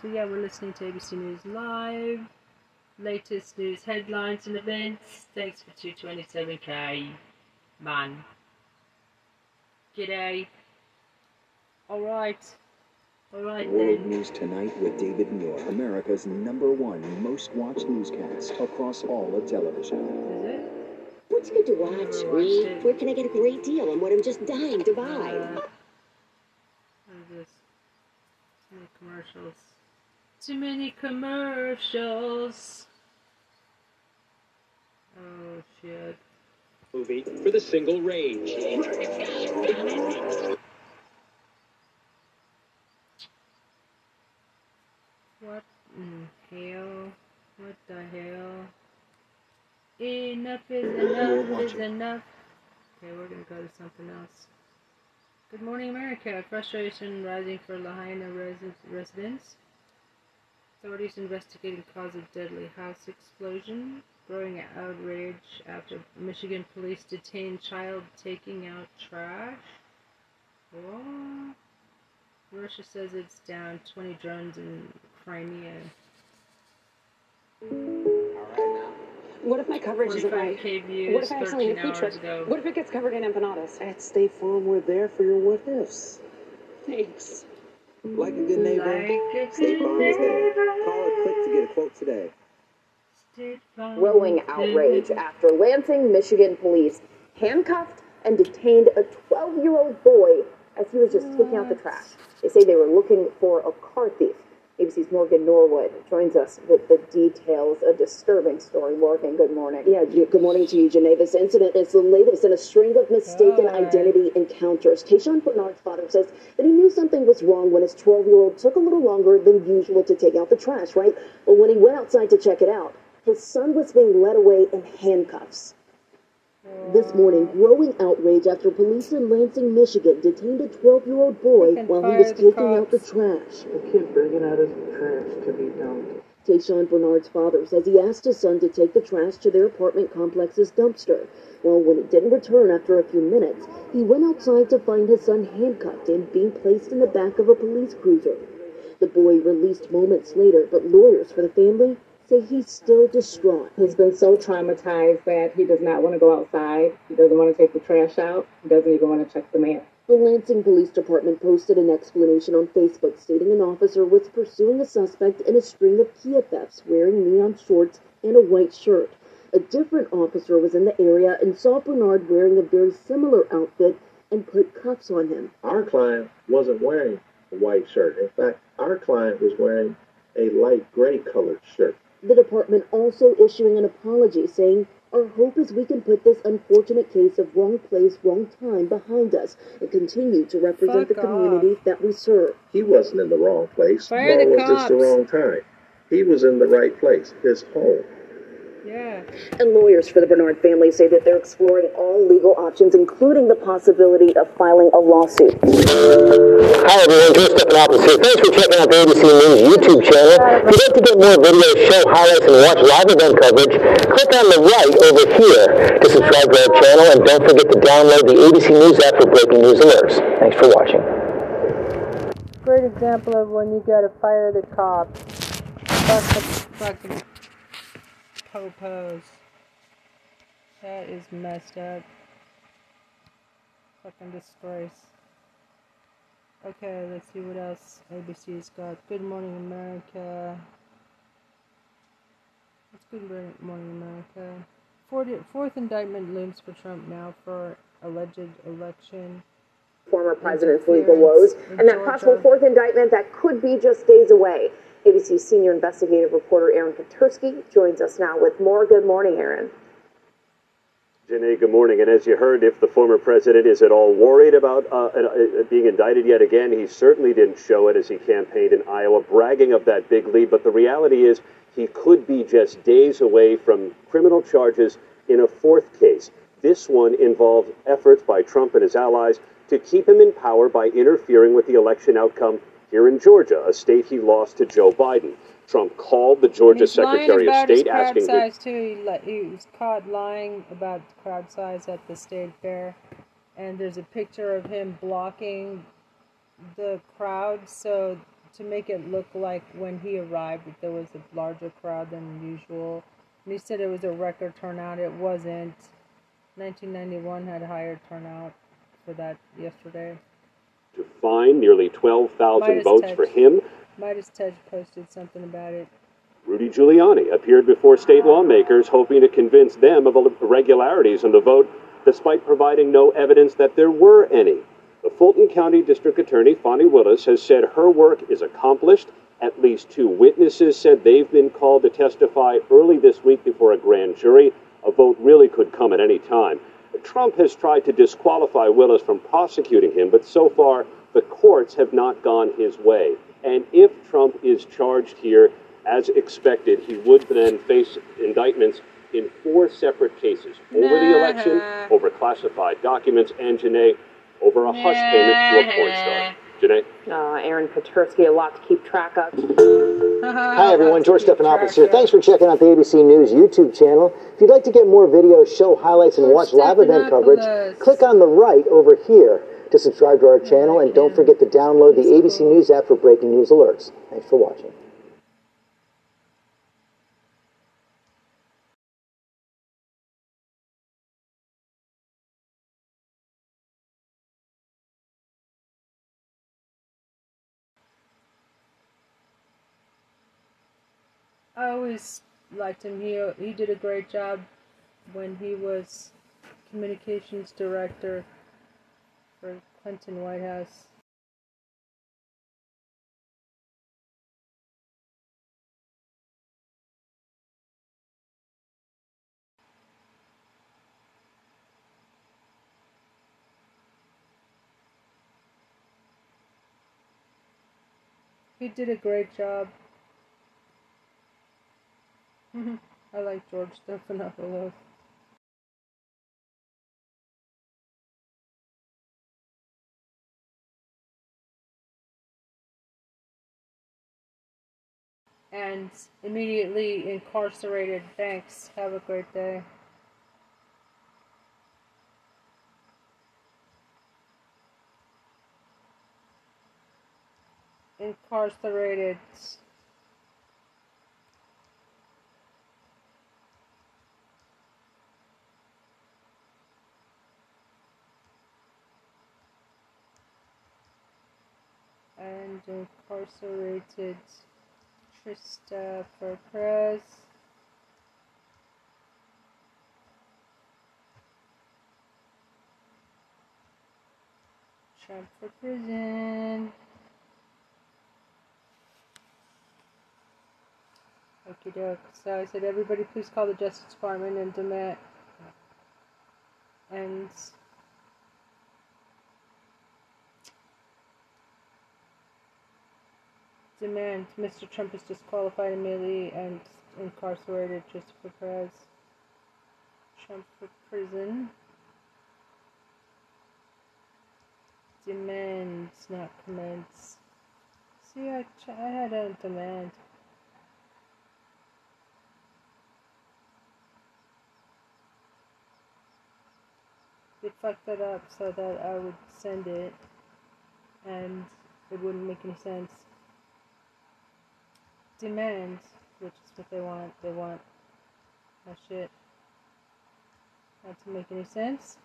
So yeah, we're listening to ABC News Live. Latest news headlines and events. Thanks for 227k. Man. G'day. Alright. Alright World then. News Tonight with David Muir, America's number one most watched newscast across all of television. Is it? What's good to watch, Reed? Where can I get a great deal on what I'm just dying to buy? Uh, what is this? Commercials. Too many commercials. Oh shit. movie for the single range. What in hell? What the hell? Enough is enough is enough. Okay, we're gonna go to something else. Good morning, America. Frustration rising for Lahaina resi- residents. Authorities investigating cause of deadly house explosion. Growing outrage after Michigan police detain child taking out trash. Russia says it's down 20 drones in Crimea. What if my coverage isn't right? views What if I accidentally 13 impeach hours it? ago. What if it gets covered in empanadas? At State Farm, we're there for your what ifs. Thanks. Like a good neighbor, Like a State good Farm is there. Call or click to get a quote today. State Growing outrage after Lansing, Michigan police handcuffed and detained a 12 year old boy as he was just taking out the trash. They say they were looking for a car thief. ABC's Morgan Norwood joins us with the details. A disturbing story. Morgan, good morning. Yeah, good morning to you, Janai. This incident is the latest in a string of mistaken identity encounters. Tayshawn Bernard's father says that he knew something was wrong when his 12 year old took a little longer than usual to take out the trash, right? But when he went outside to check it out, his son was being led away in handcuffs. This morning, growing outrage after police in Lansing, Michigan detained a 12 year old boy while he was taking out the trash. The kid bringing out his trash to be dumped. Tayshawn Bernard's father says he asked his son to take the trash to their apartment complex's dumpster. Well, when he didn't return after a few minutes, he went outside to find his son handcuffed and being placed in the back of a police cruiser. The boy released moments later, but lawyers for the family say he's still distraught. He's been so traumatized that he does not want to go outside. He doesn't want to take the trash out. He doesn't even want to check the mail. The Lansing Police Department posted an explanation on Facebook stating an officer was pursuing a suspect in a string of Kia thefts wearing neon shorts and a white shirt. A different officer was in the area and saw Bernard wearing a very similar outfit and put cuffs on him. Our client wasn't wearing a white shirt. In fact, our client was wearing a light gray colored shirt. The department also issuing an apology saying, Our hope is we can put this unfortunate case of wrong place, wrong time behind us and continue to represent Fuck the community that we serve. He wasn't in the wrong place, Fire nor the was this the wrong time. He was in the right place, his home. Yeah. And lawyers for the Bernard family say that they're exploring all legal options, including the possibility of filing a lawsuit. Hi everyone, George Stephanopoulos here. Thanks for checking out the ABC News YouTube channel. If you'd like to get more videos, show highlights, and watch live event coverage, click on the right over here to subscribe to our channel, and don't forget to download the ABC News app for breaking news alerts. Thanks for watching. Great example of when you gotta fire the cops. Fuck the fucking popos. That is messed up. Fucking disgrace. Okay, let's see what else ABC's got. Good Morning America. It's Good Morning America. Fourth, fourth indictment looms for Trump now for alleged election. Former president's legal woes and that possible fourth indictment that could be just days away. ABC's senior investigative reporter Aaron Katersky joins us now with more. Good morning, Aaron. Janai, good morning. And as you heard, if the former president is at all worried about uh, uh, being indicted yet again, he certainly didn't show it as he campaigned in Iowa, bragging of that big lead. But the reality is, he could be just days away from criminal charges in a fourth case. This one involved efforts by Trump and his allies to keep him in power by interfering with the election outcome here in Georgia, a state he lost to Joe Biden. Trump called the Georgia Secretary of State crowd asking size too. He, li- he was caught lying about crowd size at the state fair, and there's a picture of him blocking the crowd so to make it look like when he arrived that there was a larger crowd than usual. And he said it was a record turnout. It wasn't. 1991 had a higher turnout for that yesterday. To find nearly 12,000 votes Touch. for him, MeidasTouch posted something about it. Rudy Giuliani appeared before state lawmakers hoping to convince them of irregularities in the vote, despite providing no evidence that there were any. The Fulton County District Attorney, Fani Willis, has said her work is accomplished. At least two witnesses said they've been called to testify early this week before a grand jury. A vote really could come at any time. Trump has tried to disqualify Willis from prosecuting him, but so far the courts have not gone his way. And if Trump is charged here, as expected, he would then face indictments in four separate cases over the election, over classified documents, and Janai, over a hush payment to a porn star. Janai? Uh, Aaron Katersky, a lot to keep track of. Hi everyone, George Stephanopoulos here. Thanks for checking out the ABC News YouTube channel. If you'd like to get more videos, show highlights, and watch live event coverage, click on the right over here to subscribe to our channel, and don't forget to download the ABC News app for breaking news alerts. Thanks for watching. I always liked him. He he did a great job when he was communications director for Clinton White House. He did a great job. I like George Stephanopoulos. And immediately incarcerated. Thanks. Have a great day. Incarcerated. And incarcerated Christopher Perez. Trump for prison. Okie doke. So I said, everybody please call the Justice Department and demand. And demand Mr. Trump is disqualified immediately and incarcerated Christopher Perez. Trump for prison. Demands, not commence. See, I, ch- I had a demand. They fucked that up so that I would send it and it wouldn't make any sense demand, which is what they want. They want my shit. Not to make any sense.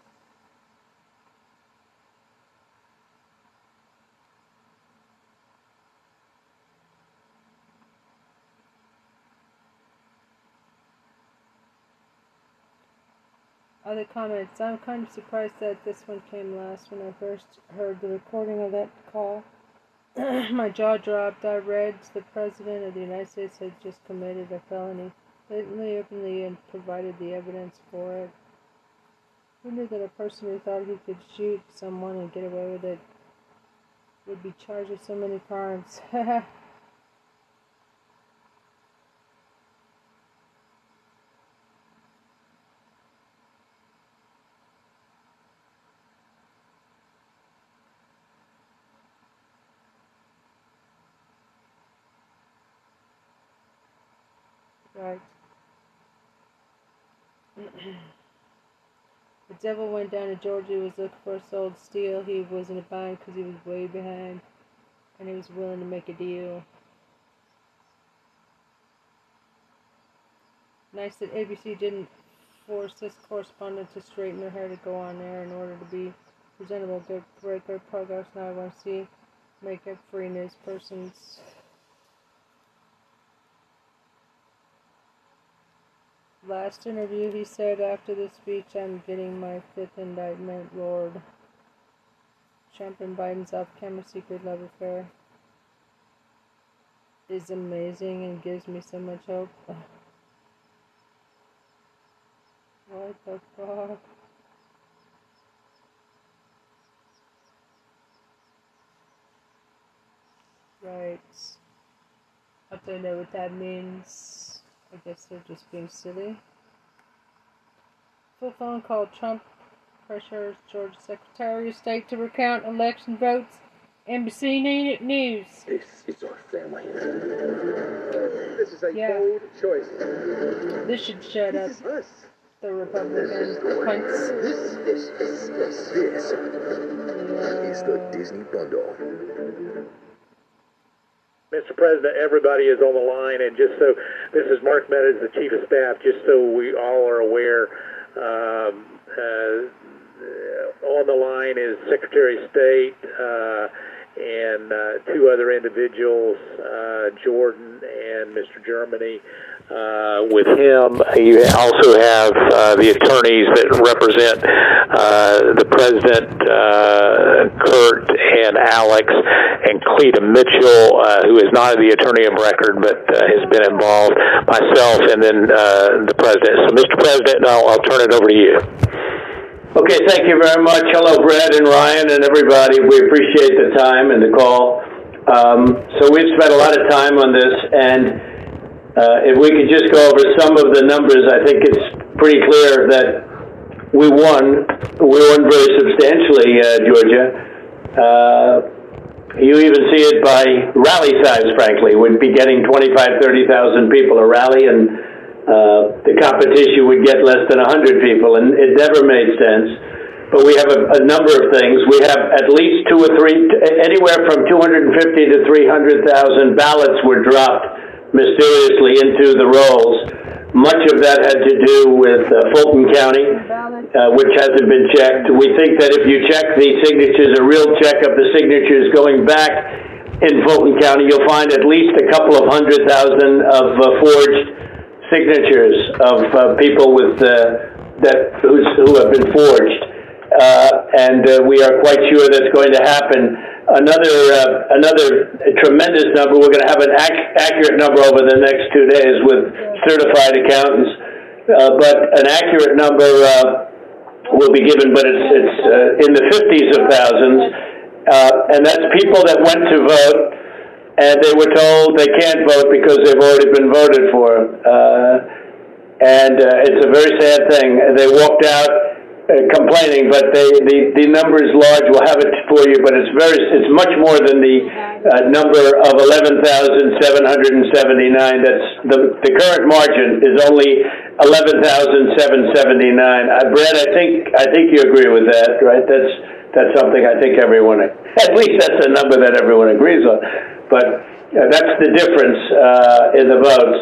Other comments. I'm kind of surprised that this one came last when I first heard the recording of that call. My jaw dropped. I read the President of the United States had just committed a felony, blatantly, openly, and provided the evidence for it. Who knew that a person who thought he could shoot someone and get away with it would be charged with so many crimes? right. the devil went down to Georgia. He was looking for a sold steel. He was in a bind because he was way behind. and he was willing to make a deal. Nice that ABC didn't force this correspondent to straighten her hair to go on air in order to be presentable. Good, great, good progress. Now I want to see makeup free news persons. Last interview, he said after the speech, I'm getting my fifth indictment, Lord. Trump and Biden's off camera secret love affair is amazing and gives me so much hope. What the fuck? Right. I don't know what that means. I guess they're just being silly. Full phone call. Trump pressures Georgia Secretary of State to recount election votes. NBC News. This is our family. This is a Yeah. bold choice. This should shut up. Is us. The Republican cunts. This, this, this, this, this is the Disney Bundle. Mr. President, everybody is on the line, and just so this is Mark Meadows, the Chief of Staff, just so we all are aware, um, uh, on the line is Secretary of State uh, and uh, two other individuals, uh, Jordan and Mr. Germany. Uh, with him, you also have uh, the attorneys that represent uh, the president, uh, Kurt and Alex, and Cleta Mitchell, uh, who is not the attorney of record but uh, has been involved, myself, and then uh, the president. So, Mr. President, I'll, I'll turn it over to you. Okay, thank you very much. Hello, Brad and Ryan and everybody. We appreciate the time and the call. Um, so we've spent a lot of time on this, and uh, if we could just go over some of the numbers, I think it's pretty clear that we won. We won very substantially, uh, Georgia. Uh, you even see it by rally size, frankly. We'd be getting 25, 30,000 people a rally, and uh, the competition would get less than 100 people, and it never made sense. But we have a, a number of things. We have at least two or three, anywhere from 250 to 300,000 ballots were dropped mysteriously into the rolls. Much of that had to do with uh, Fulton County, uh, which hasn't been checked. We think that if you check the signatures, a real check of the signatures going back in Fulton County, you'll find at least a couple of hundred thousand of uh, forged signatures of uh, people with uh, that who's, who have been forged, uh, and uh, we are quite sure that's going to happen. Another uh, another tremendous number. We're going to have an ac- accurate number over the next two days with certified accountants, uh, but an accurate number uh, will be given, but it's it's uh, in the fifties of thousands, uh, and that's people that went to vote and they were told they can't vote because they've already been voted for. Uh, and it's a very sad thing. They walked out complaining, but they, the the number is large. We'll have it for you, but it's very it's much more than the uh, number of eleven thousand seven hundred and seventy nine. That's the the current margin is only eleven thousand seven seventy nine. Uh, Brad, I think I think you agree with that, right? That's that's something I think everyone at least that's a number that everyone agrees on. But uh, that's the difference uh, in the votes.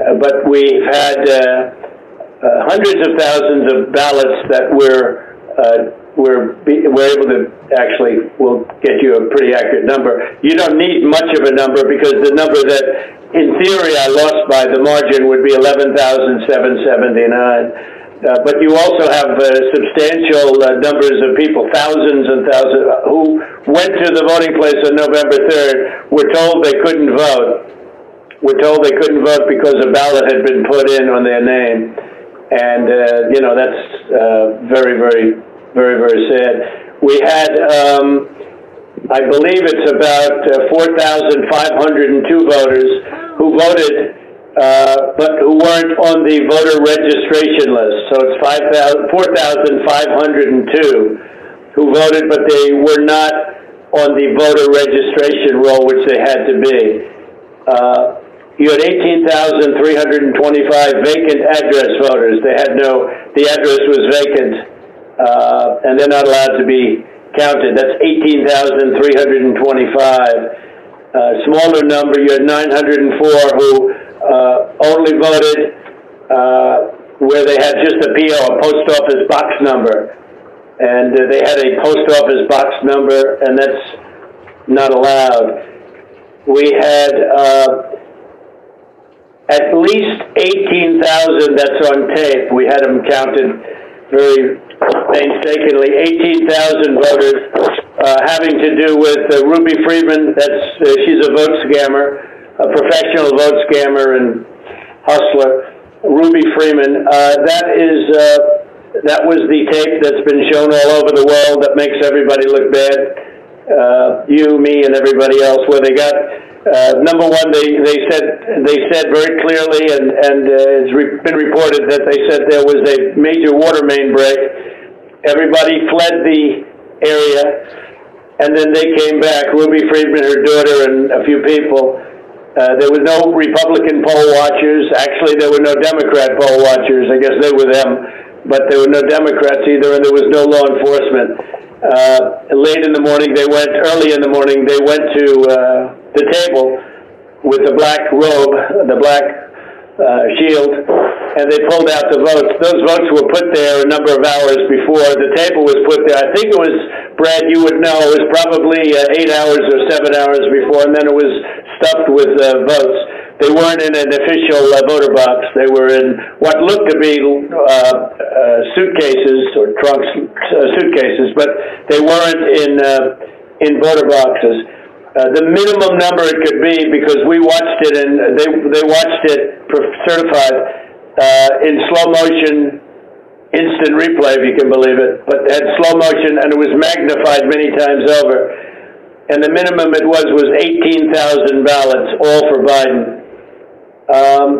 Uh, but we've had uh, uh, hundreds of thousands of ballots that were uh, we're be, we're able to actually will get you a pretty accurate number. You don't need much of a number because the number that in theory I lost by the margin would be eleven thousand seven seventy nine. Uh, but you also have uh, substantial uh, numbers of people, thousands and thousands, who went to the voting place on November 3rd, were told they couldn't vote. Were told they couldn't vote because a ballot had been put in on their name. And, uh, you know, that's uh, very, very, very, very sad. We had, um, I believe it's about uh, 4,502 voters who voted uh, but who weren't on the voter registration list. So it's 4,502 who voted, but they were not on the voter registration roll, which they had to be. Uh, you had 18,325 vacant address voters. They had no, the address was vacant, uh, and they're not allowed to be counted. That's 18,325. uh, smaller number. You had 904 who uh, only voted uh, where they had just a PO, a post office box number. And uh, they had a post office box number, and that's not allowed. We had uh, at least 18,000 that's on tape. We had them counted very painstakingly. 18,000 voters uh, having to do with uh, Ruby Freeman. That's uh, she's a vote scammer, a professional vote scammer and hustler. Ruby Freeman. Uh, that is uh, that was the tape that's been shown all over the world that makes everybody look bad. Uh, you, me, and everybody else. Where they got uh, number one, they, they said they said very clearly, and and uh, it's re- been reported that they said there was a major water main break. Everybody fled the area, and then they came back. Ruby Freeman, her daughter, and a few people. Uh, there were no Republican poll watchers. Actually, there were no Democrat poll watchers. I guess they were them, but there were no Democrats either, and there was no law enforcement. Uh, late in the morning, they went. Early in the morning, they went to uh, the table with the black robe, the black uh, shield, and they pulled out the votes. Those votes were put there a number of hours before the table was put there. I think it was, Brad, you would know, it was probably uh, eight hours or seven hours before, and then it was stuffed with uh, votes. They weren't in an official uh, voter box. They were in what looked to be uh, uh, suitcases or trunks, uh, suitcases, but they weren't in in voter boxes. Uh, the minimum number it could be because we watched it and they they watched it certified uh, in slow motion, instant replay if you can believe it, but had slow motion and it was magnified many times over. And the minimum it was was 18,000 ballots, all for Biden. Um,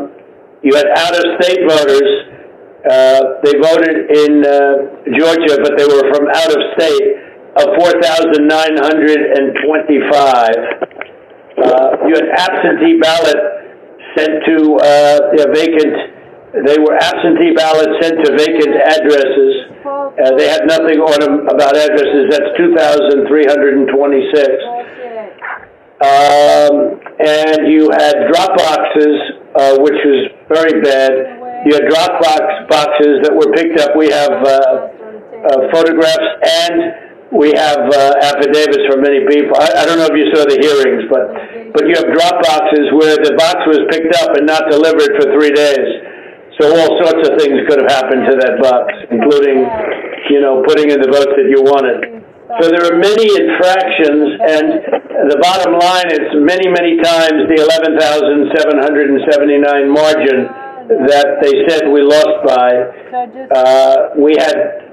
you had out-of-state voters. Uh, they voted in uh, Georgia, but they were from out of state of 4,925. Uh, you had absentee ballot sent to uh, vacant. They were absentee ballots sent to vacant addresses. Uh, they had nothing on them about addresses. That's 2,326. Um, and you had drop boxes, uh, which was very bad. You had drop box boxes that were picked up. We have uh, uh, photographs and we have uh, affidavits from many people. I, I don't know if you saw the hearings, but but you have drop boxes where the box was picked up and not delivered for three days. So all sorts of things could have happened to that box, including, you know, putting in the votes that you wanted. So there are many infractions, and the bottom line is many, many times the 11,779 margin that they said we lost by. Uh, we had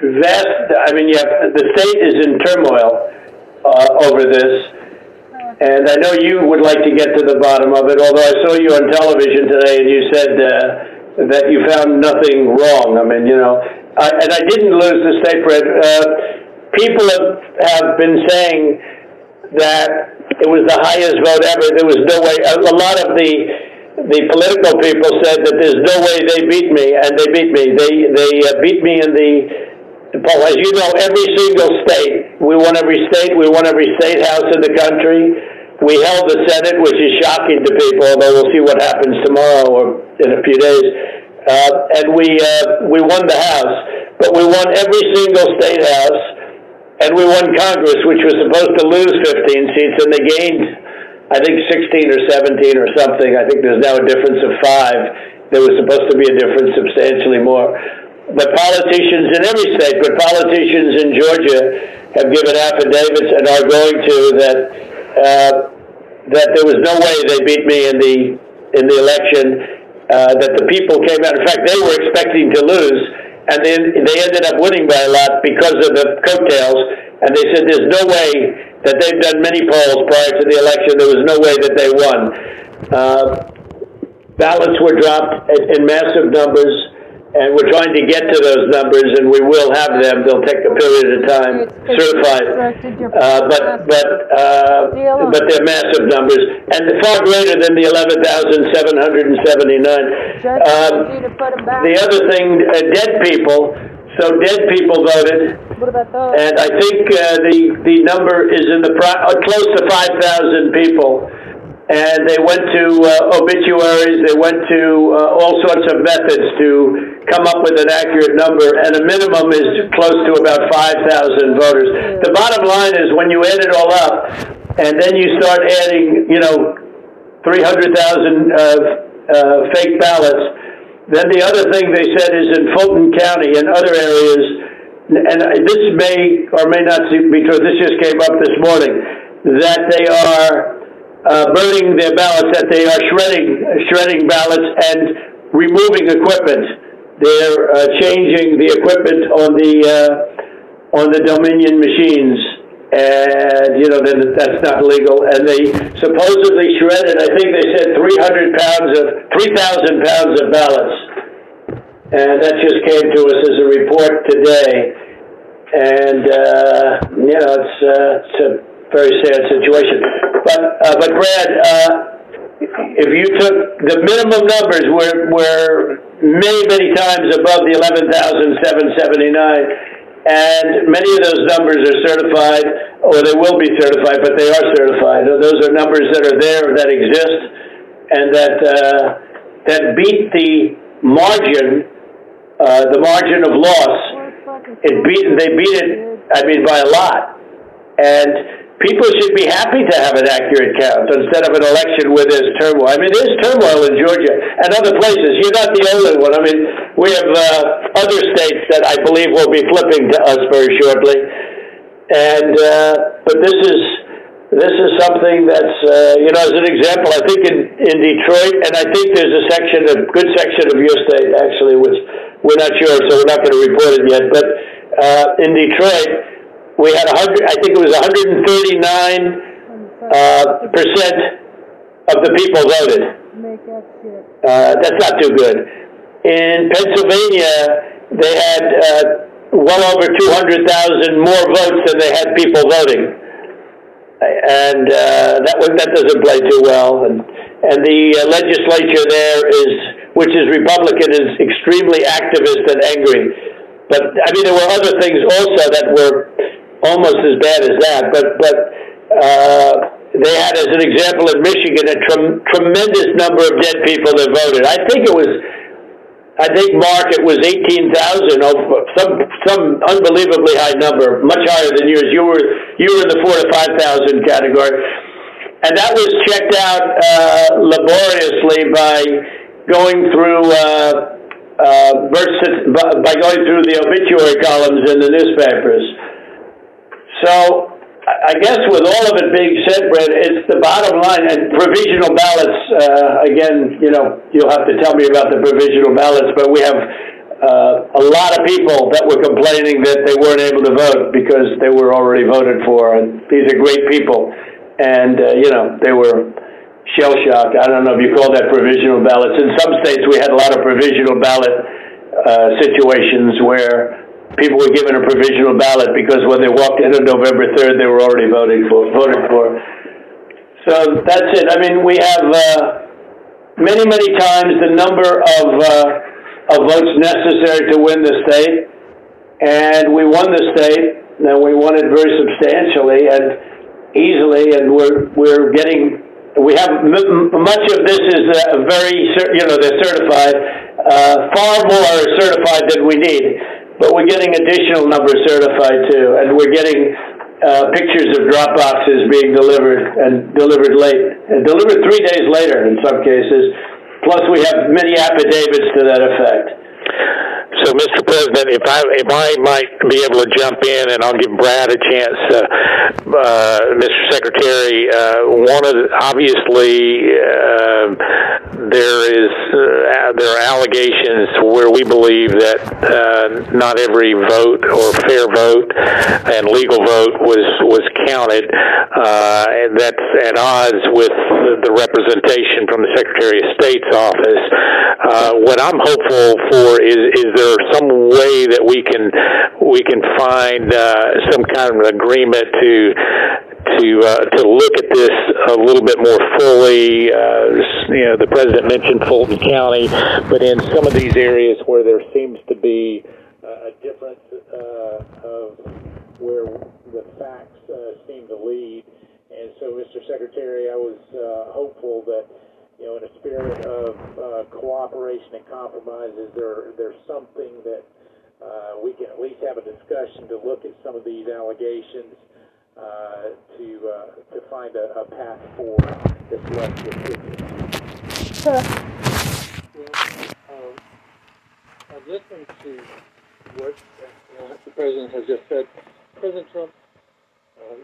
vast, I mean, you have, the state is in turmoil uh, over this. And I know you would like to get to the bottom of it, although I saw you on television today and you said uh, that you found nothing wrong. I mean, you know, I, and I didn't lose the state. Uh, people have, have been saying that it was the highest vote ever. There was no way. A, a lot of the the political people said that there's no way they beat me, and they beat me. They they uh, beat me in the poll. As you know, every single state, we won every state. We won every state house in the country. We held the Senate, which is shocking to people, although we'll see what happens tomorrow or in a few days. Uh, and we uh, we won the House, but we won every single state house, and we won Congress, which was supposed to lose 15 seats, and they gained, I think, 16 or 17 or something. I think there's now a difference of five. There was supposed to be a difference substantially more. But politicians in every state, but politicians in Georgia have given affidavits and are going to that uh, that there was no way they beat me in the in the election. Uh, that the people came out. In fact, they were expecting to lose, and then they ended up winning by a lot because of the coattails. And they said there's no way that they've done many polls prior to the election. There was no way that they won. Uh, ballots were dropped in, in massive numbers and we're trying to get to those numbers, and we will have them. They'll take a period of time, certified, uh, but but uh, but they're massive numbers, and far greater than the 11,779. Um, the other thing, uh, dead people so dead people voted. What about those? And I think uh, the the number is in the pro- uh, close to 5,000 people. And they went to uh, obituaries. They went to uh, all sorts of methods to come up with an accurate number. And a minimum is close to about 5,000 voters. The bottom line is when you add it all up, and then you start adding, you know, 300,000 uh, uh, fake ballots. Then the other thing they said is in Fulton County and other areas, and this may or may not be true, this just came up this morning, that they are uh, burning their ballots, that they are shredding, shredding ballots and removing equipment. They're uh, changing the equipment on the, uh, on the Dominion machines and you know that's not legal. And they supposedly shredded, I think they said 300 pounds of 3,000 pounds of ballots, and that just came to us as a report today. And uh, you know it's uh, it's a very sad situation. But uh, but Brad, uh, if you took the minimum numbers were were many many times above the 11,779 and many of those numbers are certified, or they will be certified, but they are certified. Those are numbers that are there, that exist, and that uh, that beat the margin, uh, the margin of loss. It beat, they beat it. I mean, by a lot, and people should be happy to have an accurate count instead of an election where there's turmoil. I mean, there's turmoil in Georgia and other places. You're not the only one. I mean, we have uh, other states that I believe will be flipping to us very shortly. And uh, but this is this is something that's uh, you know as an example. I think in in Detroit, and I think there's a section, a good section of your state actually, which we're not sure, so we're not going to report it yet. But uh, in Detroit we had 100, I think it was 139 uh, percent of the people voted. Uh, that's not too good. In Pennsylvania, they had uh, well over 200,000 more votes than they had people voting, and uh, that that doesn't play too well. And and the uh, legislature there is, which is Republican, is extremely activist and angry. But I mean, there were other things also that were almost as bad as that. But but uh, they had, as an example, in Michigan, a trem- tremendous number of dead people that voted. I think it was. I think Mark, it was eighteen thousand, some some unbelievably high number, much higher than yours. You were you were in the four to five thousand category, and that was checked out uh, laboriously by going through uh, uh, by going through the obituary columns in the newspapers. So I guess with all of it being said, Brett, it's the bottom line. And provisional ballots, uh, again, you know, you'll have to tell me about the provisional ballots, but we have uh, a lot of people that were complaining that they weren't able to vote because they were already voted for. And these are great people. And, uh, you know, they were shell shocked. I don't know if you call that provisional ballots. In some states, we had a lot of provisional ballot uh, situations where people were given a provisional ballot because when they walked in on November 3rd, they were already voting for voting for. So that's it. I mean, we have uh, many, many times the number of uh, of votes necessary to win the state, and we won the state, and we won it very substantially and easily, and we're we're getting. We have m- much of this is uh, very, you know, they're certified, uh, far more certified than we need but we're getting additional numbers certified too, and we're getting uh, pictures of drop boxes being delivered and delivered late, and delivered three days later in some cases. Plus, we have many affidavits to that effect. So, Mr. President, if I if I might be able to jump in, and I'll give Brad a chance, uh, uh, Mr. Secretary. Uh, one of the, obviously uh, there is uh, there are allegations where we believe that uh, not every vote or fair vote and legal vote was was counted, and that's at odds with the representation from the Secretary of State's office. what I'm hopeful for is is there some way that we can we can find uh, some kind of agreement to to uh, to look at this a little bit more fully. Uh, you know, the president mentioned Fulton County, but in some of these areas where there seems to be a difference uh, of where the facts uh, seem to lead. And so, Mr. Secretary, I was uh, hopeful that, you know, in a spirit of uh, cooperation and compromise, is there there's something that uh, we can at least have a discussion to look at some of these allegations uh, to uh, to find a, a path forward that's less restrictive. Um, I've listened to what uh, the president has just said. President Trump, um,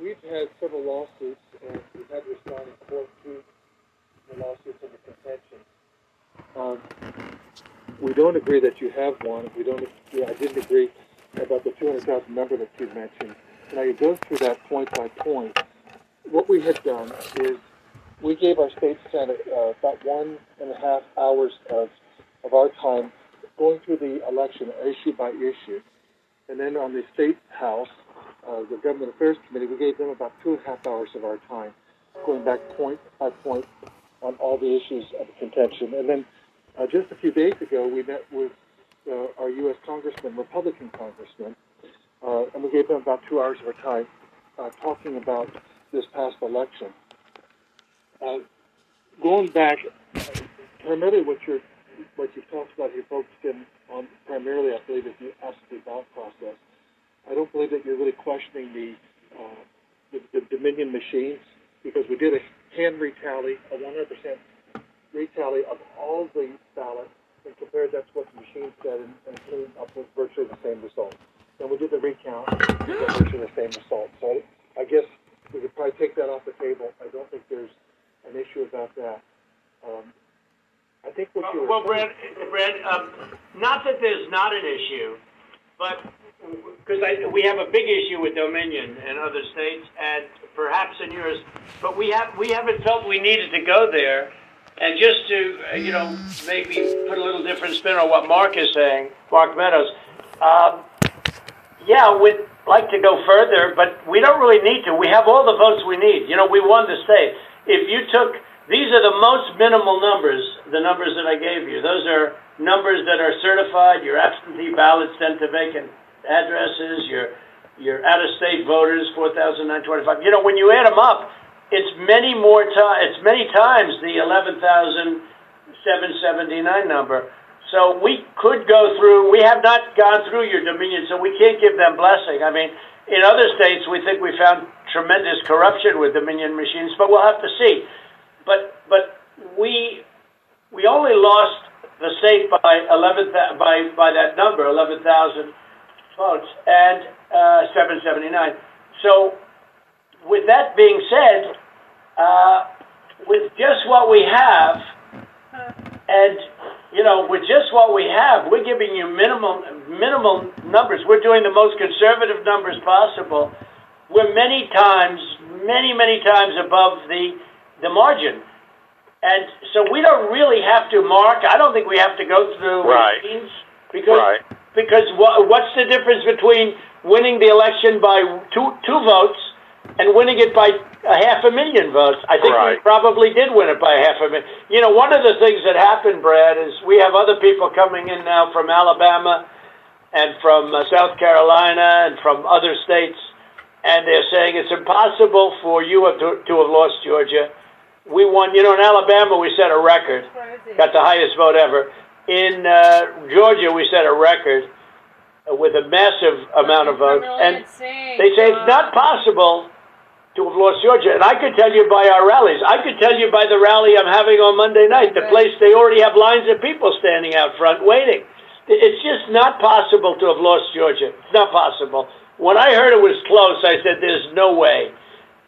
we've had several lawsuits, and we've had to respond in court to the lawsuits and the contention. Um, we don't agree that you have one. We don't. Yeah, I didn't agree about the 200,000 number that you mentioned. And I go through that point by point. What we had done is we gave our state senate uh, about one and a half hours of, of our time going through the election issue by issue. And then on the state house, uh, the government affairs committee, we gave them about two and a half hours of our time, going back point by point on all the issues of contention. And then uh, just a few days ago, we met with uh, our U.S. congressman, Republican congressman, uh, and we gave them about two hours of our time uh, talking about this past election. Uh, going back, primarily what you're, what you've talked about here, focused in on primarily, I believe, is the absentee ballot process. I don't believe that you're really questioning the, uh, the, the Dominion machines because we did a hand retally, a 100% retally of all the ballots and compared that to what the machine said and, and came up with virtually the same result. Then we did the recount, and virtually the same result. So I guess we could probably take that off the table. I don't think there's an issue about that. Um, I think what you were Well, Brad, Brad, um, not that there's not an issue, but because we have a big issue with Dominion and other states, and perhaps in yours, but we have we haven't felt we needed to go there. And just to you know maybe put a little different spin on what Mark is saying, Mark Meadows. Um, yeah, we'd like to go further, but we don't really need to. We have all the votes we need. You know, we won the state. If you took these are the most minimal numbers, the numbers that I gave you. Those are numbers that are certified, your absentee ballots sent to vacant addresses, your your out-of-state voters, 4,925. You know, when you add them up, it's many more times, it's many times the 11,779 number. So we could go through, we have not gone through your Dominion, so we can't give them blessing. I mean, in other states, we think we found tremendous corruption with Dominion machines, but we'll have to see. But but we we only lost the state by eleven by by that number, eleven thousand votes, and uh, seven seventy nine. So with that being said, uh, with just what we have, and you know, with just what we have, we're giving you minimal minimal numbers. We're doing the most conservative numbers possible. We're many times, many many times above the the margin. And so we don't really have to mark. I don't think we have to go through Right. Because Right. because what, what's the difference between winning the election by two two votes and winning it by a half a million votes? I think we probably did win it by a half a million. You know, one of the things that happened, Brad, is we have other people coming in now from Alabama and from uh, South Carolina and from other states, and they're saying it's impossible for you to, to have lost Georgia. We won, you know, in Alabama we set a record, got the highest vote ever. In uh, Georgia we set a record with a massive amount of votes, and they say it's not possible to have lost Georgia. And I could tell you by our rallies. I could tell you by the rally I'm having on Monday night. The place they already have lines of people standing out front waiting. It's just not possible to have lost Georgia. It's not possible. When I heard it was close, I said, "There's no way."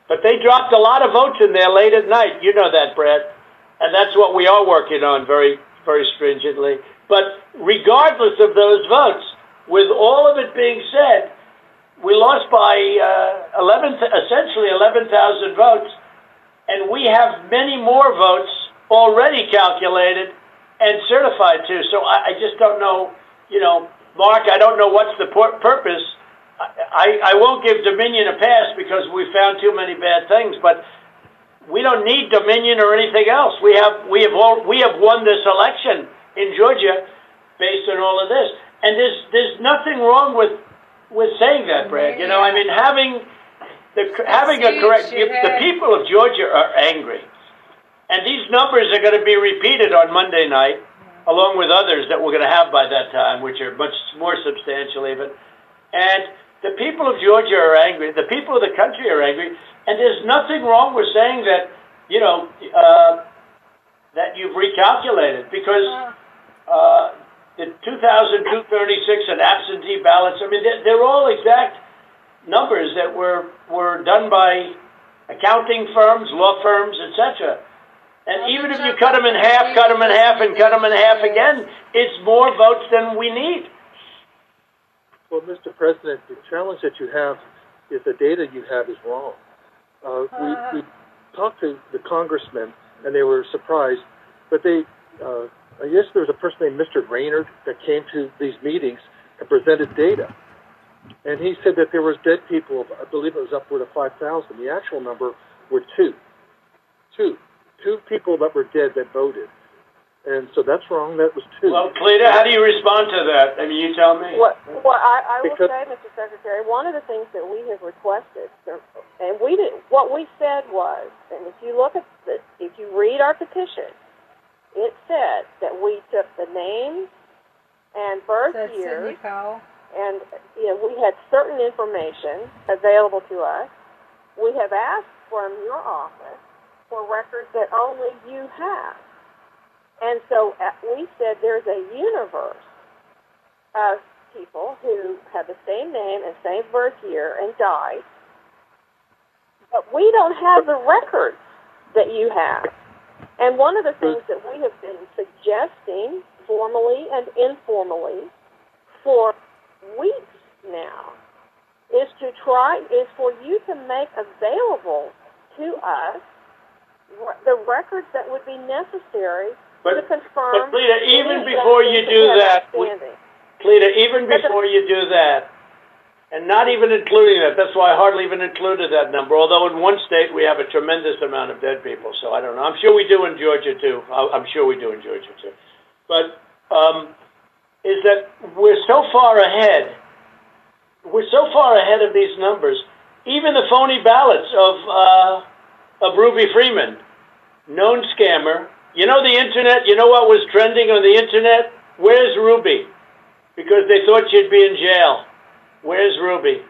But they dropped a lot of votes in there late at night. You know that, Brett. And that's what we are working on very, very stringently. But regardless of those votes, with all of it being said, we lost by uh, 11, essentially 11,000 votes, and we have many more votes already calculated and certified too. So I, I just don't know, you know, Mark, I don't know what's the pur- purpose. I, I won't give Dominion a pass because we found too many bad things, but we don't need Dominion or anything else. We have we have all, we have won this election in Georgia based on all of this. and there's there's nothing wrong with with saying that, Brad. You know, I mean, having the having a correct. The people of Georgia are angry, and these numbers are going to be repeated on Monday night, along with others that we're going to have by that time, which are much more substantial even. And the people of Georgia are angry. The people of the country are angry, and there's nothing wrong with saying that. You know. Uh, that you've recalculated because uh, the 2,236 and absentee ballots, I mean, they're, they're all exact numbers that were, were done by accounting firms, law firms, etc. And even if you cut them in half, cut them in half, and cut them in half again, it's more votes than we need. Well, Mr. President, the challenge that you have is the data you have is wrong. Uh, we, we talked to the congressmen, and they were surprised, but they, uh, I guess there was a person named Mr. Braynard that came to these meetings and presented data. And he said that there was dead people, I believe it was upward of 5,000. The actual number were two. Two. Two people that were dead that voted. And so that's wrong. That was two. Well, Cleta, how do you respond to that? I mean, you tell me. What, what I, I will Because- say, Mr. Secretary, one of the things that we have requested, and we did, what we said was, and if you look at the, if you read our petition, it said that we took the names and birth Said years, Sidney Powell. and you know we had certain information available to us. We have asked from your office for records that only you have. And so we said there's a universe of people who have the same name and same birth year and died, but we don't have the records that you have. And one of the things that we have been suggesting formally and informally for weeks now is to try is for you to make available to us the records that would be necessary But- to confirm. but Cleta, even before you do that, we- even But the- before you do that, and not even including that, that's why I hardly even included that number, although in one state we have a tremendous amount of dead people, so I don't know. I'm sure we do in Georgia too. I- I'm sure we do in Georgia too. But, um, is that we're so far ahead, we're so far ahead of these numbers, even the phony ballots of, uh, of Ruby Freeman, known scammer. You know the internet, you know what was trending on the internet? Where's Ruby? Because they thought she'd be in jail. Where's Ruby?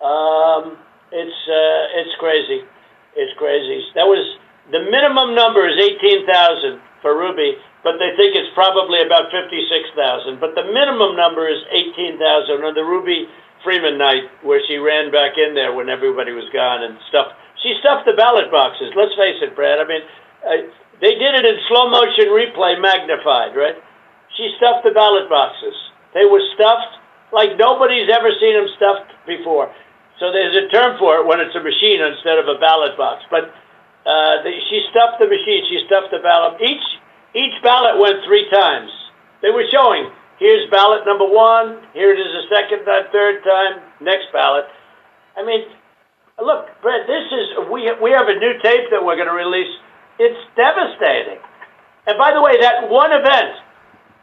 Um, it's uh, it's crazy. It's crazy. That was the minimum number is eighteen thousand for Ruby, but they think it's probably about fifty six thousand. But the minimum number is eighteen thousand on the Ruby Freeman night where she ran back in there when everybody was gone and stuffed. She stuffed the ballot boxes. Let's face it, Brad. I mean, uh, they did it in slow motion replay, magnified, right? She stuffed the ballot boxes. They were stuffed like nobody's ever seen them stuffed before. So there's a term for it when it's a machine instead of a ballot box. But uh, the, she stuffed the machine. She stuffed the ballot. Each each ballot went three times. They were showing here's ballot number one. Here it is a second, a third time. Next ballot. I mean, look, Brett. This is we we have a new tape that we're going to release. It's devastating. And by the way, that one event,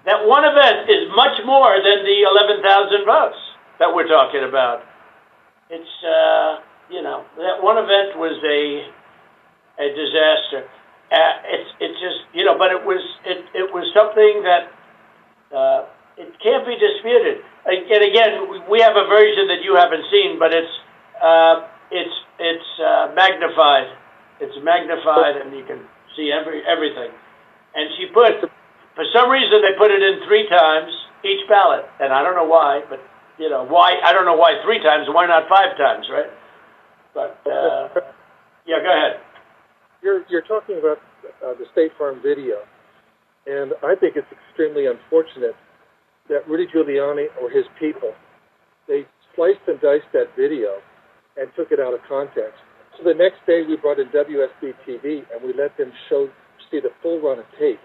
that one event is much more than the 11,000 votes that we're talking about. It's, uh, you know, that one event was a a disaster. Uh, it's it's just you know, but it was it it was something that uh, it can't be disputed. And again, we- have a version that you haven't seen, but it's uh, it's it's uh, magnified. It's magnified, and you can see every everything. And she put, for some reason, they put it in three times each ballot, and I don't know why, but you know why. I don't know why three times. Why not five times, right? But uh, yeah, go ahead. You're you're talking about uh, the State Farm video, and I think it's extremely unfortunate that Rudy Giuliani or his people they sliced and diced that video and took it out of context. So the next day we brought in WSB TV and we let them show see the full run of tape.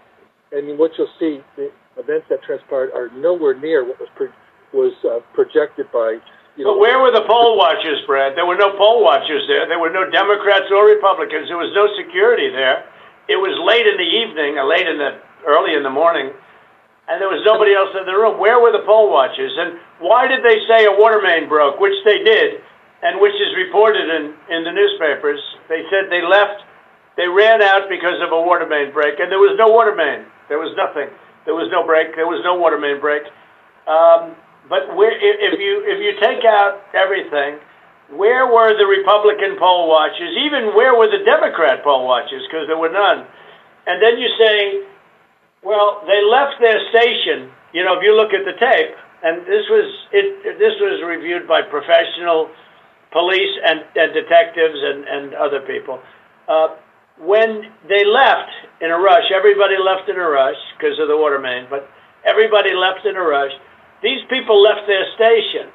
And what you'll see, the events that transpired are nowhere near what was pro- was uh, projected by you know. But where were the poll watchers, Brad? There were no poll watchers there. There were no Democrats or Republicans. There was no security there. It was late in the evening, or late in the early in the morning, and there was nobody else in the room. Where were the poll watchers? And why did they say a water main broke, which they did, and which is reported in, in the newspapers? They said they left, they ran out because of a water main break, and there was no water main. There was nothing. There was no break. There was no water main break. Um, but where, if you if you take out everything, where were the Republican poll watchers? Even where were the Democrat poll watchers? Because there were none. And then you say, well, they left their station. You know, if you look at the tape, and this was it. This was reviewed by professional police and, and detectives and, and other people. Uh, when they left in a rush, everybody left in a rush because of the water main, but everybody left in a rush. These people left their station.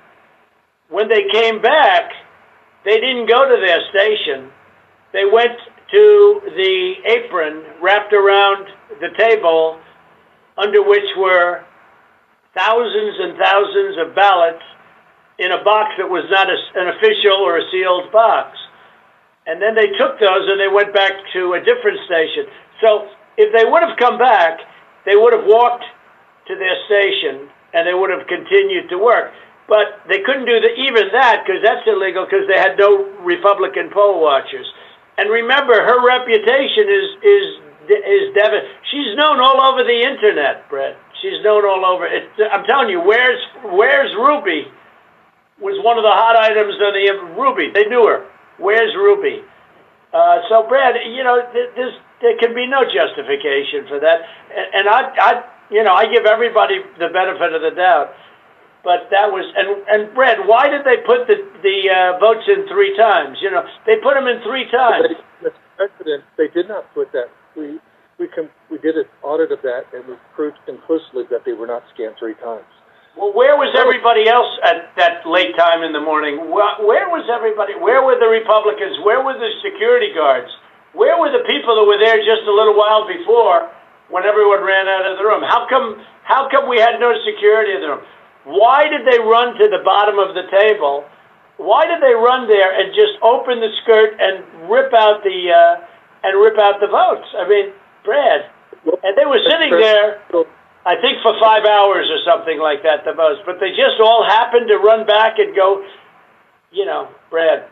When they came back, they didn't go to their station. They went to the apron wrapped around the table under which were thousands and thousands of ballots in a box that was not a, an official or a sealed box. And then they took those and they went back to a different station. So if they would have come back, they would have walked to their station and they would have continued to work. But they couldn't do the, even that because that's illegal because they had no Republican poll watchers. And remember, her reputation is is is Devin. She's known all over the internet, Brett. She's known all over. It, I'm telling you, where's where's Ruby was one of the hot items on the Ruby. They knew her. Where's Ruby? Uh, so, Brad, you know, th- there can be no justification for that. And, I, I, you know, I give everybody the benefit of the doubt. But that was, and and Brad, why did they put the the uh, votes in three times? You know, they put them in three times. Mr. President, they did not put that. We we com- we did an audit of that, and we proved conclusively that they were not scanned three times. Well, where was everybody else at that late time in the morning? Where, was everybody? Where were the Republicans? Where were the security guards? Where were the people that were there just a little while before when everyone ran out of the room? How come, how come we had no security in the room? Why did they run to the bottom of the table? Why did they run there and just open the skirt and rip out the, uh, and rip out the votes? I mean, Brad, and they were sitting there I think for five hours or something like that, the most. But they just all happened to run back and go, you know, Brad.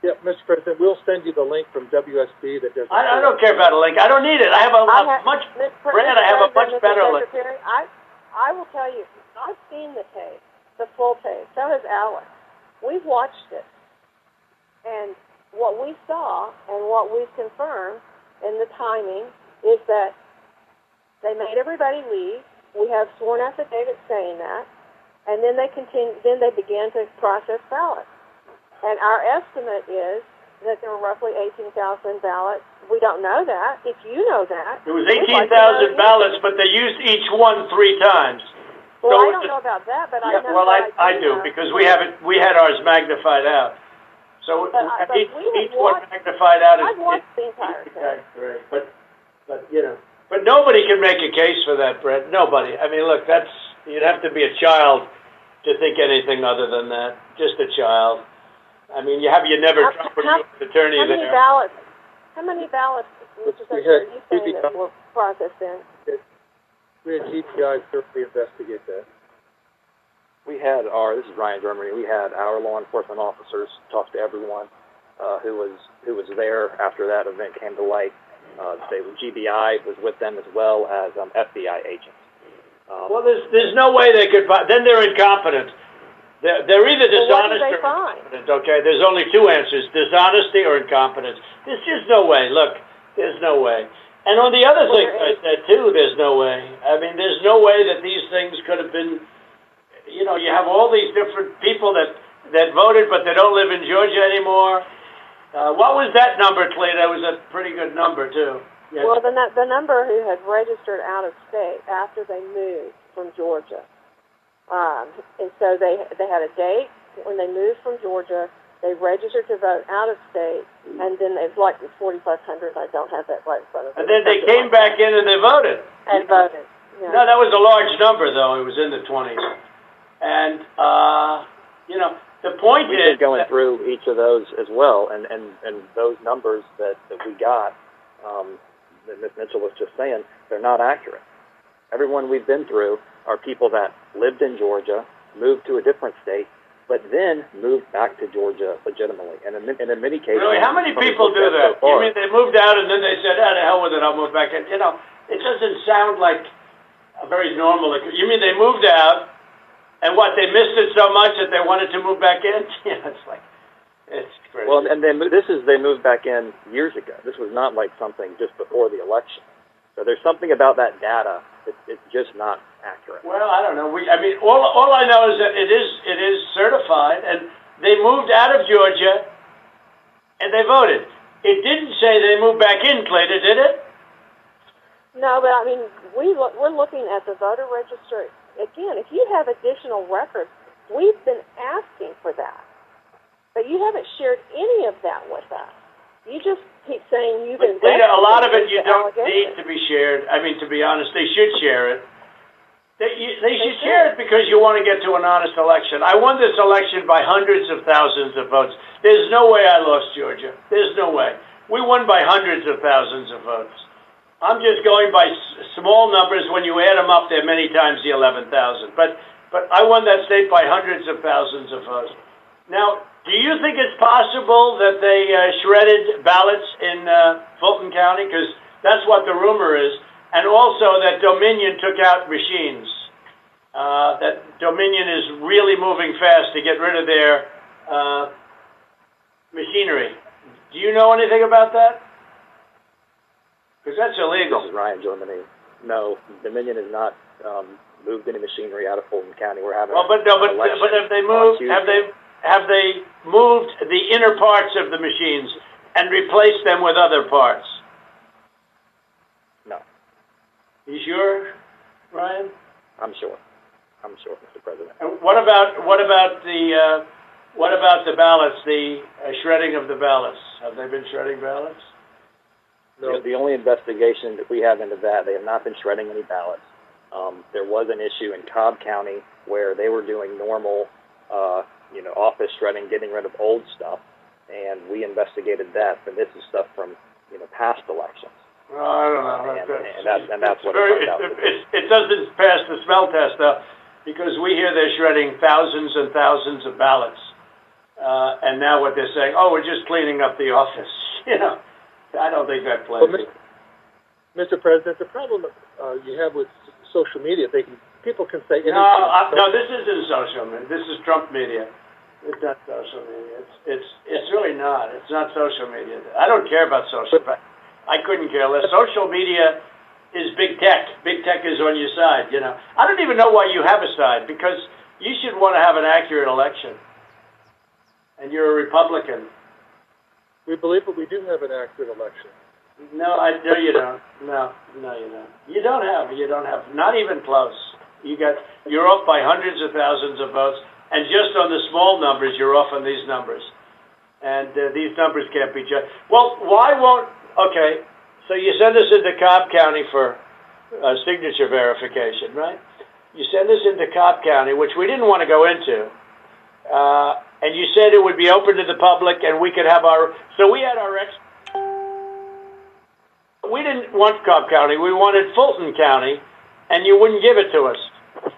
Yeah, Mr. President, we'll send you the link from WSB that does. I, I don't care about a link. I don't need it. I have a, I a have- much, Mr. Brad. I have a much Mr. better link. I, I will tell you, I've seen the tape, the full tape. So has Alex. We've watched it, and what we saw and what we've confirmed in the timing is that they made everybody leave. We have sworn affidavits saying that, and then they continue. Then they began to process ballots. And our estimate is that there were roughly 18,000 ballots. We don't know that. If you know that, It was we'd like to 18,000 you. ballots, but they used each one three times. Well, So I don't know about that, but I Yeah, know. well, that I, I do know. because we have it. We had ours magnified out. So But I- but each, we each one watched- magnified out is. I've watched the entire. Okay, great. But, but you know, but nobody can make a case for that, Brett. Nobody. I mean, look, that's you'd have to be a child to think anything other than that. Just a child. I mean, you have you never How- Trump or how- U.S. attorney How many there. ballots? How many ballots, Mr. Secretary, are you saying fifty that were processed in? We had GBI thoroughly investigate that. We had our, this is Ryan Germany, we had our law enforcement officers talk to everyone uh, who was who was there after that event came to light. Uh, they, GBI was with them as well as um, FBI agents. Um, Well, there's there's no way they could. fi- Then they're incompetent. They're, they're either Well, what dishonest did they or find? incompetent. Okay, there's only two answers: dishonesty or incompetence. There's just no way. Look, there's no way. And on the other Well, thing there I said too, there's no way. I mean, there's no way that these things could have been. You know, you have all these different people that that voted, but they don't live in Georgia anymore. Uh, what was that number, Clay? That was a pretty good number too. Yes. Well, the, the number who had registered out of state after they moved from Georgia. Um, and so they they had a date when they moved from Georgia. They registered to vote out of state, and then it's like 4,500. I don't have that right in front of me. and then they came back in and they voted. and voted. Yeah. No, that was a large number, though. It was in the 20s. And, uh, you know, the point We've is. been going through each of those as well, and, and, and those numbers that, that we got, um, that Ms. Mitchell was just saying, they're not accurate. everyone we've been through are people that lived in Georgia, moved to a different state, but then moved back to Georgia legitimately. And in, and in many cases, Really, how many people do that? so You mean they moved out and then they said, "Ah, the hell with it, I'll move back in." You know, it doesn't sound like a very normal. You mean they moved out, and what? They missed it so much that they wanted to move back in? Yeah, it's like it's crazy. Well, and then this is they moved back in years ago. This was not like something just before the election. So there's something about that data. It, it's just not accurate. Well, I don't know. We, I mean, all all I know is that it is it is certified, and they moved out of Georgia, and they voted. It didn't say they moved back in, Clayton, did it? No, but I mean, we look, we're looking at the voter register again. If you have additional records, we've been asking for that, but you haven't shared any of that with us. You just keep saying you've been. But Cleta, a lot of it you don't need to be shared. I mean, to be honest, they should share it. They, you, they should share it because you want to get to an honest election. I won this election by hundreds of thousands of votes. There's no way I lost Georgia. There's no way. We won by hundreds of thousands of votes. I'm just going by small numbers. When you add them up, they're many times the 11,000. But but I won that state by hundreds of thousands of votes. Now, do you think it's possible that they uh, shredded ballots in uh, Fulton County? Because that's what the rumor is. And also that Dominion took out machines. Uh, that Dominion is really moving fast to get rid of their uh, machinery. Do you know anything about that? Because that's illegal. This is Ryan Germany. No, Dominion has not um, moved any machinery out of Fulton County. We're having Well, but no, but election but have they moved? Have they have they moved the inner parts of the machines and replaced them with other parts? No, You sure, Ryan? I'm sure. I'm sure, Mr. President. And what about what about the uh, what about the ballots? The uh, shredding of the ballots. Have they been shredding ballots? The, the only investigation that we have into that, they have not been shredding any ballots. Um, there was an issue in Cobb County where they were doing normal, uh, you know, office shredding, getting rid of old stuff, and we investigated that. But this is stuff from, you know, past elections. Well, I don't know. And, That's- and, that's, and that's it's what very, it it, it, it doesn't pass the smell test though, because we hear they're shredding thousands and thousands of ballots, uh, and now what they're saying, oh, we're just cleaning up the office. You know, I don't think that plays. Well, Mr. President, the problem uh, you have with social media, they can, people can say anything. No, I, no, this isn't social media. This is Trump media. It's not social media. It's it's it's really not. It's not social media. I don't care about social. I couldn't care less. Social media is big tech. Big tech is on your side. You know. I don't even know why you have a side because you should want to have an accurate election. And you're a Republican. We believe that we do have an accurate election. No, I no, you don't. No, no, you don't. You don't have. You don't have. Not even close. You got. You're off by hundreds of thousands of votes, and just on the small numbers, you're off on these numbers, and uh, these numbers can't be judged. Well, why won't? Okay, so you send us into Cobb County for uh, signature verification, right? You send us into Cobb County, which we didn't want to go into. Uh, and you said it would be open to the public, and we could have our. So we had our ex. We didn't want Cobb County. We wanted Fulton County, and you wouldn't give it to us.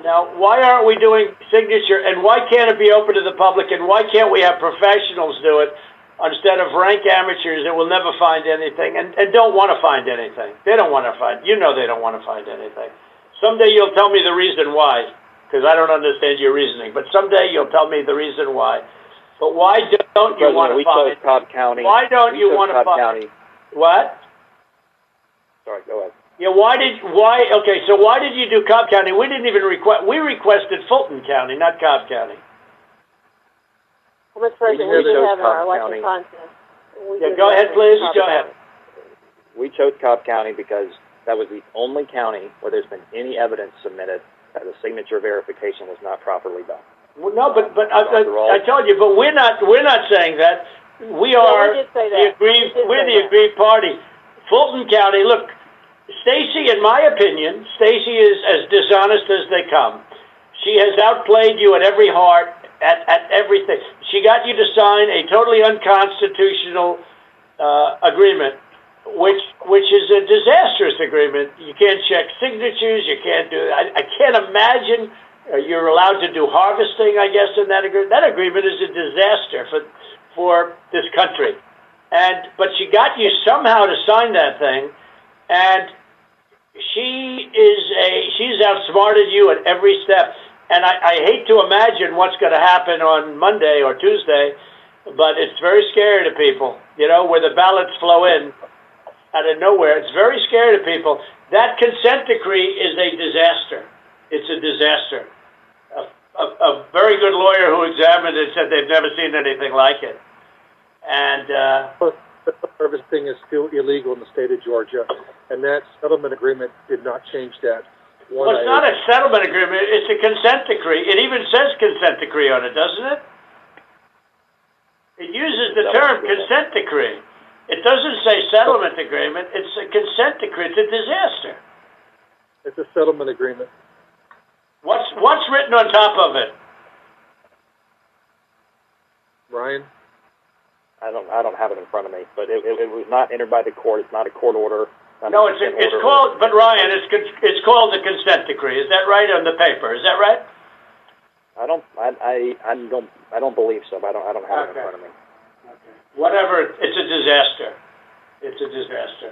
Now, why aren't we doing signature, and why can't it be open to the public, and why can't we have professionals do it instead of rank amateurs that will never find anything and, and don't want to find anything? They don't want to find. You know they don't want to find anything. Someday you'll tell me the reason why, because I don't understand your reasoning. But someday you'll tell me the reason why. But why don't you President, want to we find? chose Cobb County. Why don't we you chose want to Cobb find? County. What? Sorry, go ahead. Yeah, why did why? Okay, so why did you do Cobb County? We didn't even request. We requested Fulton County, not Cobb County. Well, Mr. President, We we do chose have our Cobb election County. contest. We Yeah, go ahead, please. Cobb Go County. ahead. We chose Cobb County because that was the only county where there's been any evidence submitted that the signature verification was not properly done. Well, no, but but I, Those are all- I, I told you, but we're not we're not saying that. We Yeah, are we did say the that. aggrieved. We we're the that. aggrieved party. Fulton County. Look, Stacey. In my opinion, Stacey is as dishonest as they come. She has outplayed you at every heart, at at everything. She got you to sign a totally unconstitutional uh, agreement which which is a disastrous agreement. You can't check signatures. You can't do. I, I can't imagine uh, you're allowed to do harvesting. I guess in that agreement. That agreement is a disaster for for this country. And but she got you somehow to sign that thing, and she is a she's outsmarted you at every step. And I, I hate to imagine what's going to happen on Monday or Tuesday, but it's very scary to people. You know, where the ballots flow in out of nowhere. It's very scary to people. That consent decree is a disaster. It's a disaster. A, a, a very good lawyer who examined it said they've never seen anything like it. And uh, the harvesting is still illegal in the state of Georgia, and that settlement agreement did not change that. One well, it's not a settlement agreement. It's a consent decree. It even says consent decree on it, doesn't it? It uses the term consent decree. It doesn't say settlement agreement. It's a consent decree. It's a disaster. It's a settlement agreement. What's what's written on top of it? Ryan. I don't I don't have it in front of me, but it, it, it was not entered by the court. It's not a court order. No, it's a, it's called. But Ryan, it's it's called the consent decree. Is that right on the paper? Is that right? I don't I I, I don't I don't believe so. But I don't I don't have Okay. it in front of me. Whatever. It's a disaster. It's a disaster.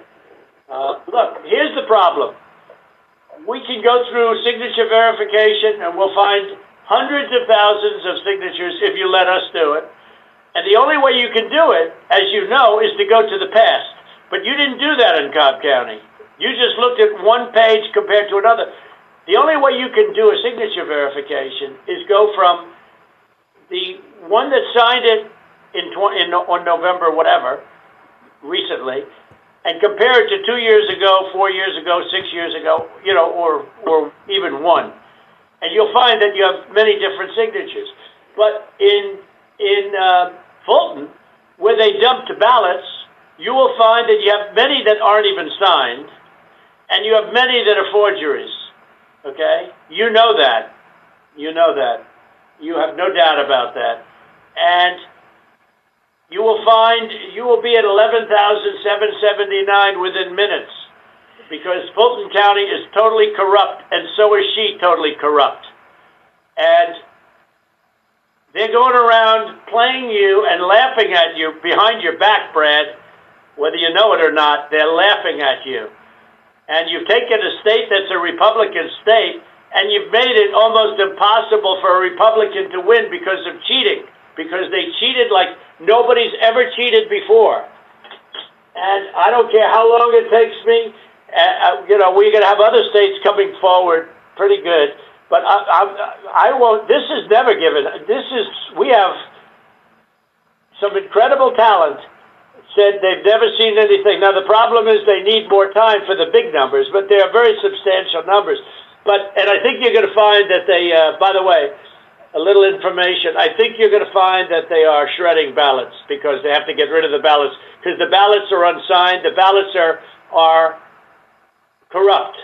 Uh, look, here's the problem. We can go through signature verification, and we'll find hundreds of thousands of signatures if you let us do it. And the only way you can do it, as you know, is to go to the past. But you didn't do that in Cobb County. You just looked at one page compared to another. The only way you can do a signature verification is go from the one that signed it in, in on November, whatever, recently, and compare it to two years ago, four years ago, six years ago, you know, or or even one, and you'll find that you have many different signatures. But in in uh, Fulton, where they dumped ballots, you will find that you have many that aren't even signed, and you have many that are forgeries. Okay, you know that. You know that. You have no doubt about that. And you will find you will be at 11,779 within minutes because Fulton County is totally corrupt and so is she totally corrupt. And they're going around playing you and laughing at you behind your back, Brad. Whether you know it or not, they're laughing at you. And you've taken a state that's a Republican state and you've made it almost impossible for a Republican to win because of cheating, because they cheated like nobody's ever cheated before. And I don't care how long it takes me. Uh, uh, you know, we're going to have other states coming forward pretty good. But I, I, I won't. This is never given. This is we have some incredible talent. Said they've never seen anything. Now the problem is they need more time for the big numbers, but they are very substantial numbers. But and I think you're going to find that they. Uh, by the way, a little information. I think you're going to find that they are shredding ballots because they have to get rid of the ballots because the ballots are unsigned. The ballots are are corrupt.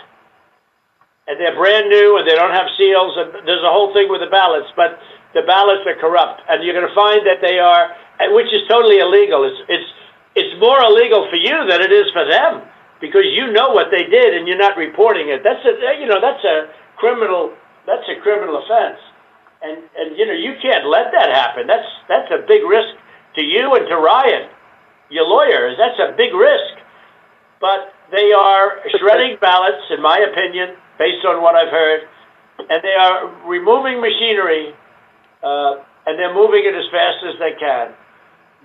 And they're brand new and they don't have seals and there's a whole thing with the ballots but the ballots are corrupt. And you're going to find that they are which is totally illegal. It's it's it's more illegal for you than it is for them because you know what they did and you're not reporting it. That's a you know that's a criminal that's a criminal offense and and you know you can't let that happen that's that's a big risk to you and to Ryan your lawyers that's a big risk but they are shredding ballots in my opinion based on what I've heard, and they are removing machinery, uh, and they're moving it as fast as they can.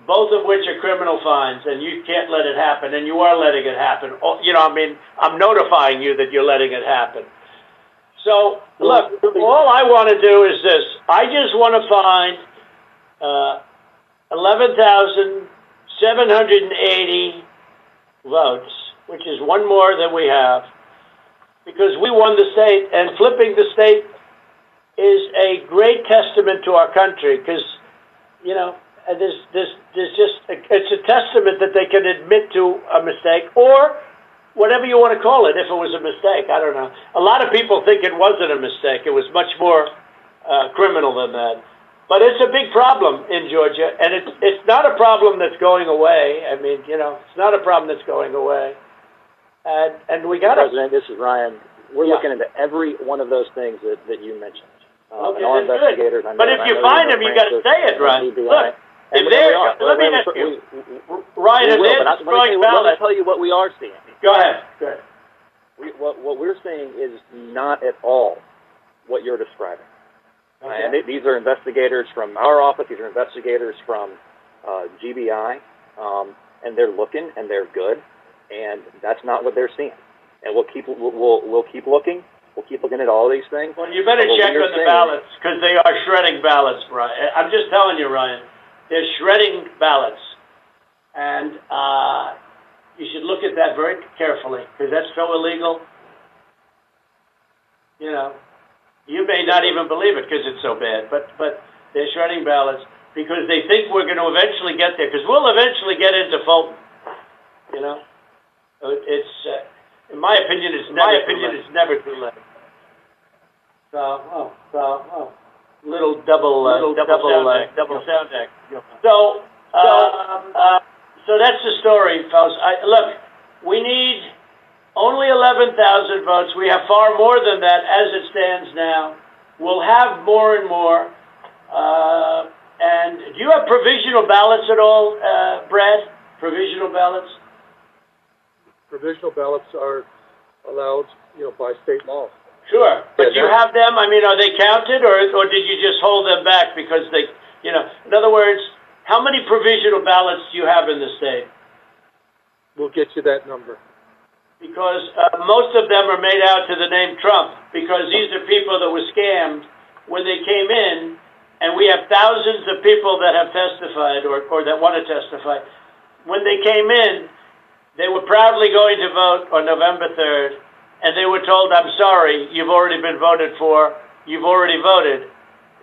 Both of which are criminal fines, and you can't let it happen, and you are letting it happen. Oh, You know, I mean, I'm notifying you that you're letting it happen. So, look, all I want to do is this. I just want to find uh, 11,780 votes, which is one more than we have because we won the state, and flipping the state is a great testament to our country. Because you know, there's there's there's just it's a testament that they can admit to a mistake or whatever you want to call it. If it was a mistake, I don't know. A lot of people think it wasn't a mistake. It was much more uh, criminal than that. But it's a big problem in Georgia, and it's it's not a problem that's going away. I mean, you know, it's not a problem that's going away. And and we got President, this is Ryan. We're Yeah. looking into every one of those things that, that you mentioned. Uh, Okay, and our that's good. investigators, know, But if you find them, you got to say it. GBI. Look, And if are. let me ask you, Ryan, if they're but I- let me tell destroying let me tell you what we are seeing. Go ahead. Go ahead. We, what, what we're saying is not at all what you're describing. Okay. And they, these are investigators from our office. These are investigators from uh, GBI, um, and they're looking and they're good, and that's not what they're seeing. And we'll keep we'll we'll, we'll keep looking. We'll keep looking at all these things. Well, you better check on the ballots because they are shredding ballots, Ryan. I'm just telling you, Ryan. They're shredding ballots, and uh, you should look at that very carefully because that's so illegal. You know, you may not even believe it because it's so bad, but but they're shredding ballots because they think we're going to eventually get there because we'll eventually get into Fulton. You know, it's uh, in my opinion, it's never opinion, it's never too late. So, oh, so, oh, little double, uh, Little double, sound uh, deck. double sound deck. So, uh, uh, so that's the story, fellas. I, look, we need only 11,000 votes. We have far more than that as it stands now. We'll have more and more. Uh, and do you have provisional ballots at all, uh, Brad? Provisional ballots? Provisional ballots are allowed, you know, by state law. Sure. But Yeah, you have them, I mean, are they counted or, or did you just hold them back because they, you know, in other words, how many provisional ballots do you have in the state? We'll get you that number. Because uh, most of them are made out to the name Trump because these are people that were scammed when they came in and we have thousands of people that have testified or, or that want to testify. When they came in, they were proudly going to vote on November 3rd, and they were told, I'm sorry, you've already been voted for, you've already voted.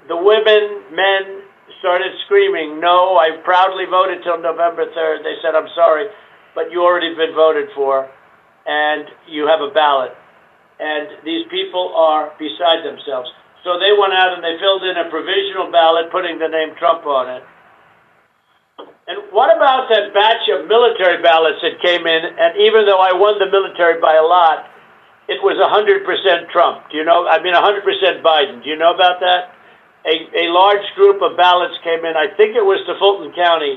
The women, men started screaming, No, I proudly voted till November 3rd. They said, I'm sorry, but you already been voted for, and you have a ballot. And these people are beside themselves. So they went out and they filled in a provisional ballot putting the name Trump on it. And what about that batch of military ballots that came in? And even though I won the military by a lot, it was 100% Trump. Do you know? I mean, 100% Biden. Do you know about that? A, a large group of ballots came in. I think it was to Fulton County,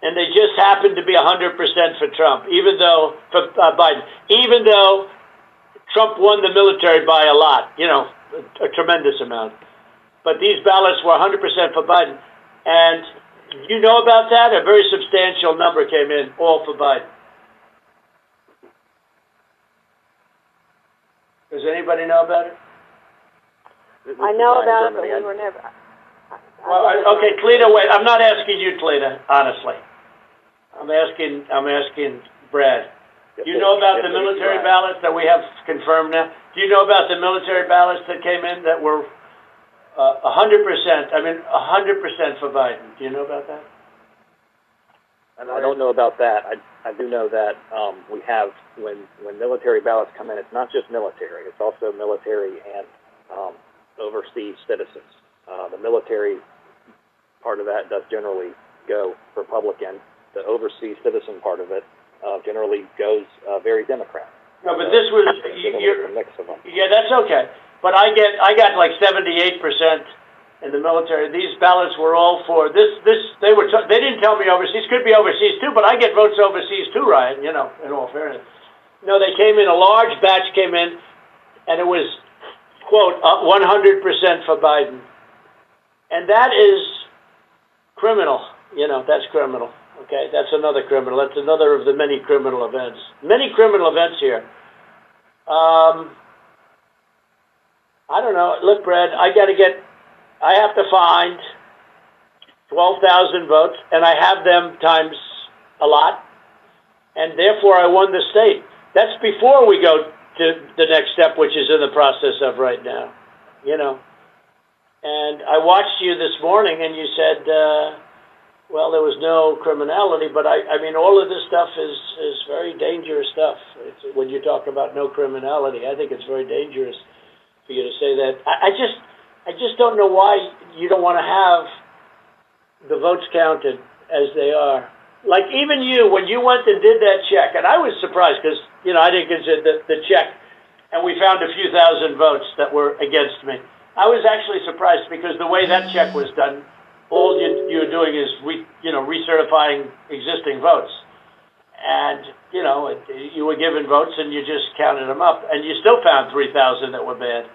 and they just happened to be 100% for Trump, even though for uh, Biden, even though Trump won the military by a lot, you know, a, a tremendous amount. But these ballots were 100% for Biden, and you know about that? A very substantial number came in, all for Biden. Does anybody know about it? I know about it, but we were never. Well, I, okay, Cleta, wait. I'm not asking you, Cleta, honestly. I'm asking. I'm asking Brad. Do you know about the military ballots that we have confirmed now? Do you know about the military ballots that came in that were uh, a hundred percent? I mean, a hundred percent for Biden. Do you know about that? And I don't know about that. I, I do know that um, we have when when military ballots come in, it's not just military; it's also military and um, overseas citizens. Uh, the military part of that does generally go Republican. The overseas citizen part of it uh, generally goes uh, very Democrat. No, but this was you, you're, a mix of them. Yeah, that's okay. But I get I got like seventy eight percent in the military. These ballots were all for this. This they were t- they didn't tell me overseas. Could be overseas too, but I get votes overseas too, Ryan. You know, in all fairness. No, they came in a large batch came in, and it was quote one hundred percent for Biden, and that is criminal. You know, that's criminal. Okay, that's another criminal. That's another of the many criminal events. Many criminal events here. Um, I don't know. Look, Brad, I got to get. I have to find twelve thousand votes, and I have them times a lot, and therefore I won the state. That's before we go to the next step, which is in the process of right now. You know. And I watched you this morning, and you said, uh, well, there was no criminality, but I, I mean, all of this stuff is, is very dangerous stuff. It's, when you talk about no criminality, I think it's very dangerous for you to say that. I, I just, I just don't know why you don't want to have the votes counted as they are. Like even you, when you went and did that check, and I was surprised because you know I didn't consider the, the check, and we found a few thousand votes that were against me. I was actually surprised because the way that check was done, all you, you're doing is re, you know recertifying existing votes, and you know it, you were given votes and you just counted them up, and you still found three thousand that were bad.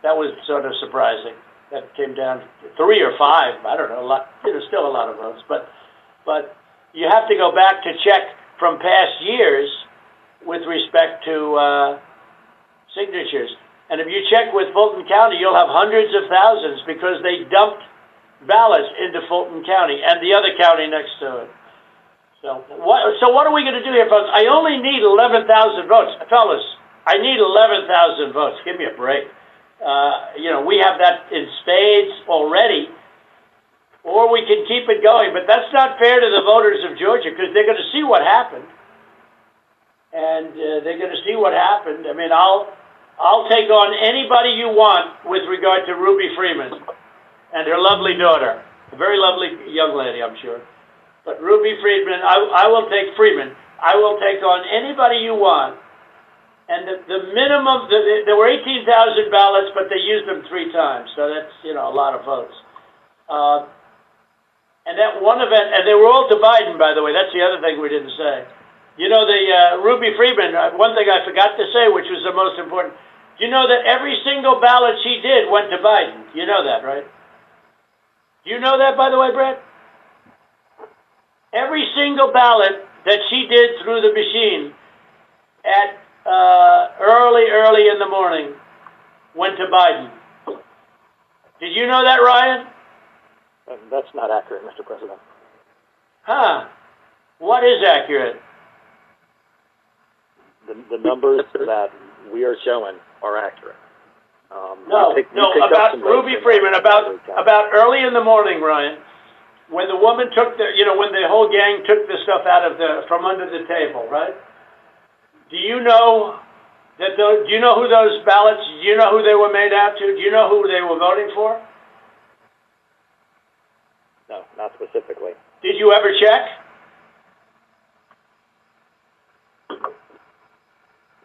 That was sort of surprising. That came down to three or five. I don't know. A lot. You know, still a lot of votes, but but you have to go back to check from past years with respect to uh, signatures. And if you check with Fulton County, you'll have hundreds of thousands because they dumped ballots into Fulton County and the other county next to it. So what, so what are we going to do here, folks? I only need 11,000 votes. Fellas, I need 11,000 votes. Give me a break. Uh, you know, we have that in spades already or we can keep it going. But that's not fair to the voters of Georgia because they're going to see what happened, and uh, they're going to see what happened. I mean, I'll I'll take on anybody you want with regard to Ruby Freeman and her lovely daughter, a very lovely young lady, I'm sure. But Ruby Freeman, I, I will take Freeman. I will take on anybody you want. And the, the minimum, the, there were 18,000 ballots, but they used them three times. So that's, you know, a lot of votes. Uh, and that one event, and they were all to Biden, by the way. That's the other thing we didn't say. You know, the uh, Ruby Freeman, uh, one thing I forgot to say, which was the most important. You know that every single ballot she did went to Biden. You know that, right? Do you know that, by the way, Brett? Every single ballot that she did through the machine at uh, early, early in the morning went to Biden. Did you know that, Ryan? That's not accurate, Mr. President. Huh. What is accurate? The, the numbers that we are showing are accurate. Um, No, pick- no, about Ruby Freeman, about early about early in the morning, Ryan, when the woman took the, you know, when the whole gang took the stuff out of the from under the table, right? Do you know that? Those, do you know who those ballots? Do you know who they were made out to? Do you know who they were voting for? No, not specifically. Did you ever check?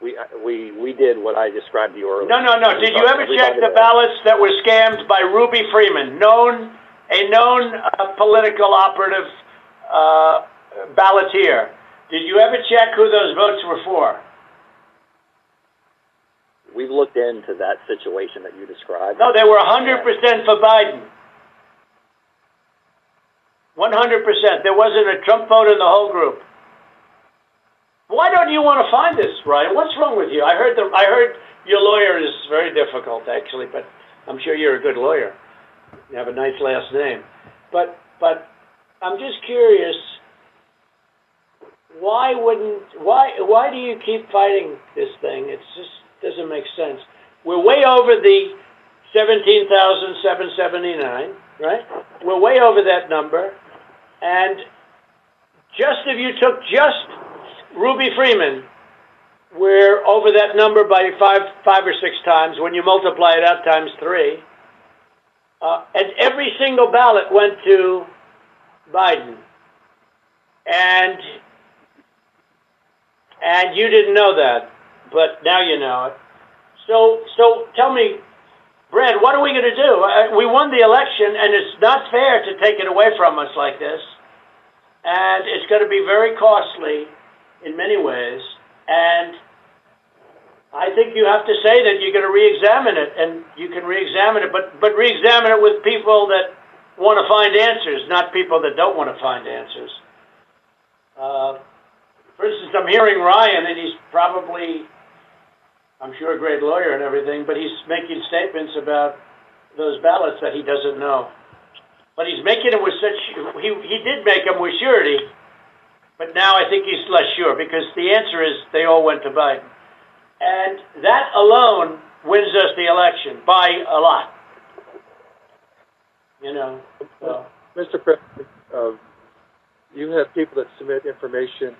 We uh, we we did what I described to you earlier. No, no, no. Did you ever check the ballots that were scammed by Ruby Freeman, known a known uh, political operative uh, balloteer? Did you ever check who those votes were for? We've looked into that situation that you described. No, they were 100% for Biden. 100%. There wasn't a Trump vote in the whole group. Why don't you want to find this, Ryan? What's wrong with you? I heard the, I heard your lawyer is very difficult, actually, but I'm sure you're a good lawyer. You have a nice last name. But, but I'm just curious. Why wouldn't why why do you keep fighting this thing? It just doesn't make sense. We're way over the seventeen thousand seven seventy nine, right? We're way over that number, and just if you took just Ruby Freeman, we're over that number by five five or six times. When you multiply it out times three, uh, and every single ballot went to Biden, and and you didn't know that, but now you know it. So, so tell me, Brad, what are we going to do? Uh, we won the election, and it's not fair to take it away from us like this. And it's going to be very costly in many ways. And I think you have to say that you're going to re-examine it, and you can re-examine it, but but re-examine it with people that want to find answers, not people that don't want to find answers. Uh, for instance, I'm hearing Ryan, and he's probably, I'm sure, a great lawyer and everything, but he's making statements about those ballots that he doesn't know. But he's making them with such, he, he did make them with surety, but now I think he's less sure because the answer is they all went to Biden. And that alone wins us the election by a lot. You know, so. Mr. President, uh, you have people that submit information,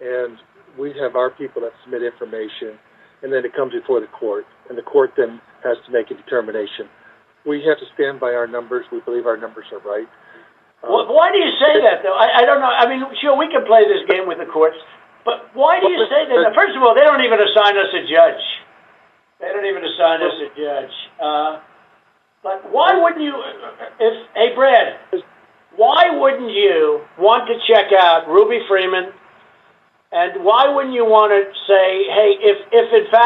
and we have our people that submit information, and then it comes before the court, and the court then has to make a determination. We have to stand by our numbers. We believe our numbers are right. Wh- Why do you say that, though? I, I don't know. I mean, sure, we can play this game with the courts, but why do you say that? First of all, they don't even assign us a judge. They don't even assign us a judge. Uh, but why wouldn't you, if, hey, Brad, why wouldn't you want to check out Ruby Freeman? And why wouldn't you want to say, hey, if, if in fact